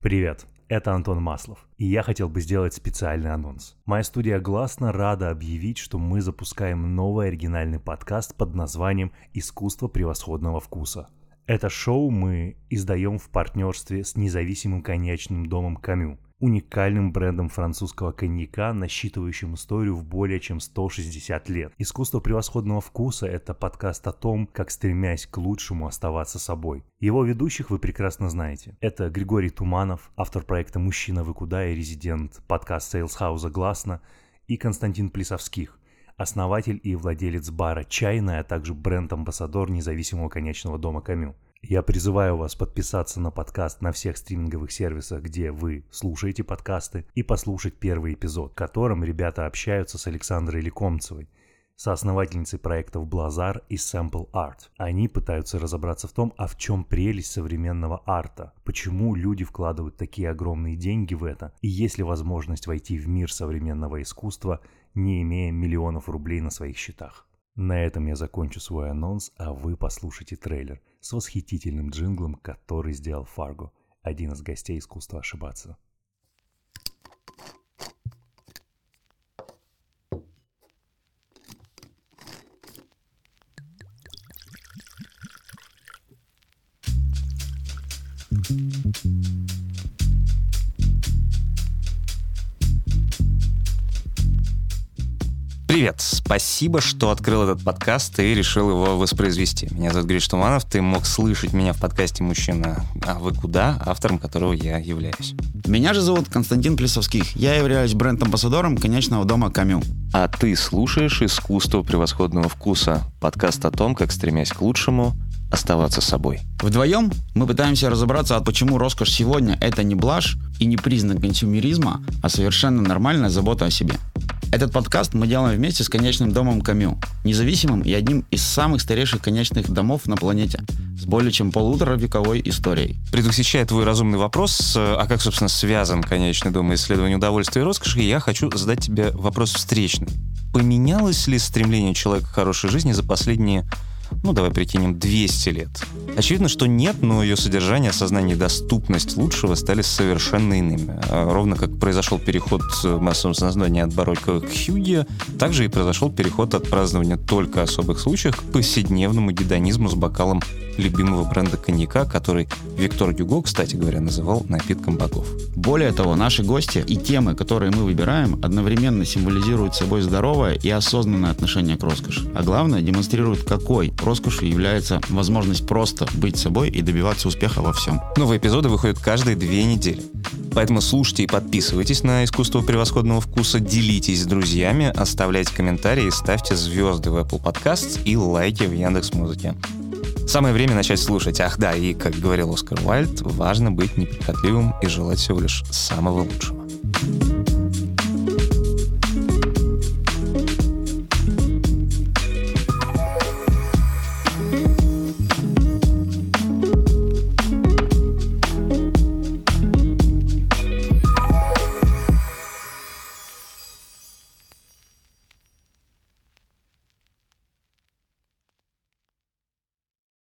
Привет, это Антон Маслов, и я хотел бы сделать специальный анонс. Моя студия «Гласно» рада объявить, что мы запускаем новый оригинальный подкаст под названием «Искусство превосходного вкуса». Это шоу мы издаем в партнерстве с независимым коньячным домом «Камю», уникальным брендом французского коньяка, насчитывающим историю в более чем 160 лет. «Искусство превосходного вкуса» — это подкаст о том, как стремясь к лучшему оставаться собой. Его ведущих вы прекрасно знаете. Это Григорий Туманов, автор проекта «Мужчина, вы куда?» и резидент подкаст «Сейлсхауза Гласно», и Константин Плесовских, основатель и владелец бара «Чайная», а также бренд-амбассадор независимого конечного дома «Камю». Я призываю вас подписаться на подкаст на всех стриминговых сервисах, где вы слушаете подкасты, и послушать первый эпизод, в котором ребята общаются с Александрой Лекомцевой, соосновательницей проектов Блазар и Sample Art. Они пытаются разобраться в том, а в чем прелесть современного арта, почему люди вкладывают такие огромные деньги в это, и есть ли возможность войти в мир современного искусства, не имея миллионов рублей на своих счетах. На этом я закончу свой анонс, а вы послушайте трейлер с восхитительным джинглом, который сделал Фарго, один из гостей искусства ошибаться. Привет, спасибо, что открыл этот подкаст и решил его воспроизвести. Меня зовут Гриш Туманов, ты мог слышать меня в подкасте «Мужчина, а вы куда?», автором которого я являюсь. Меня же зовут Константин Плесовских. Я являюсь бренд-амбассадором коньячного дома «Камю». А ты слушаешь «Искусство превосходного вкуса» — подкаст о том, как, стремясь к лучшему, оставаться собой. Вдвоем мы пытаемся разобраться, а почему роскошь сегодня — это не блажь и не признак консюмеризма, а совершенно нормальная забота о себе. Этот подкаст мы делаем вместе с конечным домом Камю, независимым и одним из самых старейших конечных домов на планете, с более чем полутора вековой историей. Предвосхищая твой разумный вопрос, а как, собственно, связан конечный дом и исследование удовольствия и роскоши, я хочу задать тебе вопрос встречный. Поменялось ли стремление человека к хорошей жизни за последние ну, давай прикинем, 200 лет. Очевидно, что нет, но ее содержание, осознание и доступность лучшего стали совершенно иными. А ровно как произошел переход в массовом сознании от барокко к хюге, также и произошел переход от празднования только особых случаев к повседневному гедонизму с бокалом любимого бренда коньяка, который Виктор Гюго, кстати говоря, называл напитком богов. Более того, наши гости и темы, которые мы выбираем, одновременно символизируют собой здоровое и осознанное отношение к роскоши. А главное, демонстрируют, какой роскошью является возможность просто быть собой и добиваться успеха во всем. Новые эпизоды выходят каждые две недели. Поэтому слушайте и подписывайтесь на «Искусство превосходного вкуса», делитесь с друзьями, оставляйте комментарии, ставьте звезды в Apple Podcasts и лайки в Яндекс.Музыке. Самое время начать слушать. Ах да, и, как говорил Оскар Уайльд, важно быть неприхотливым и желать всего лишь самого лучшего.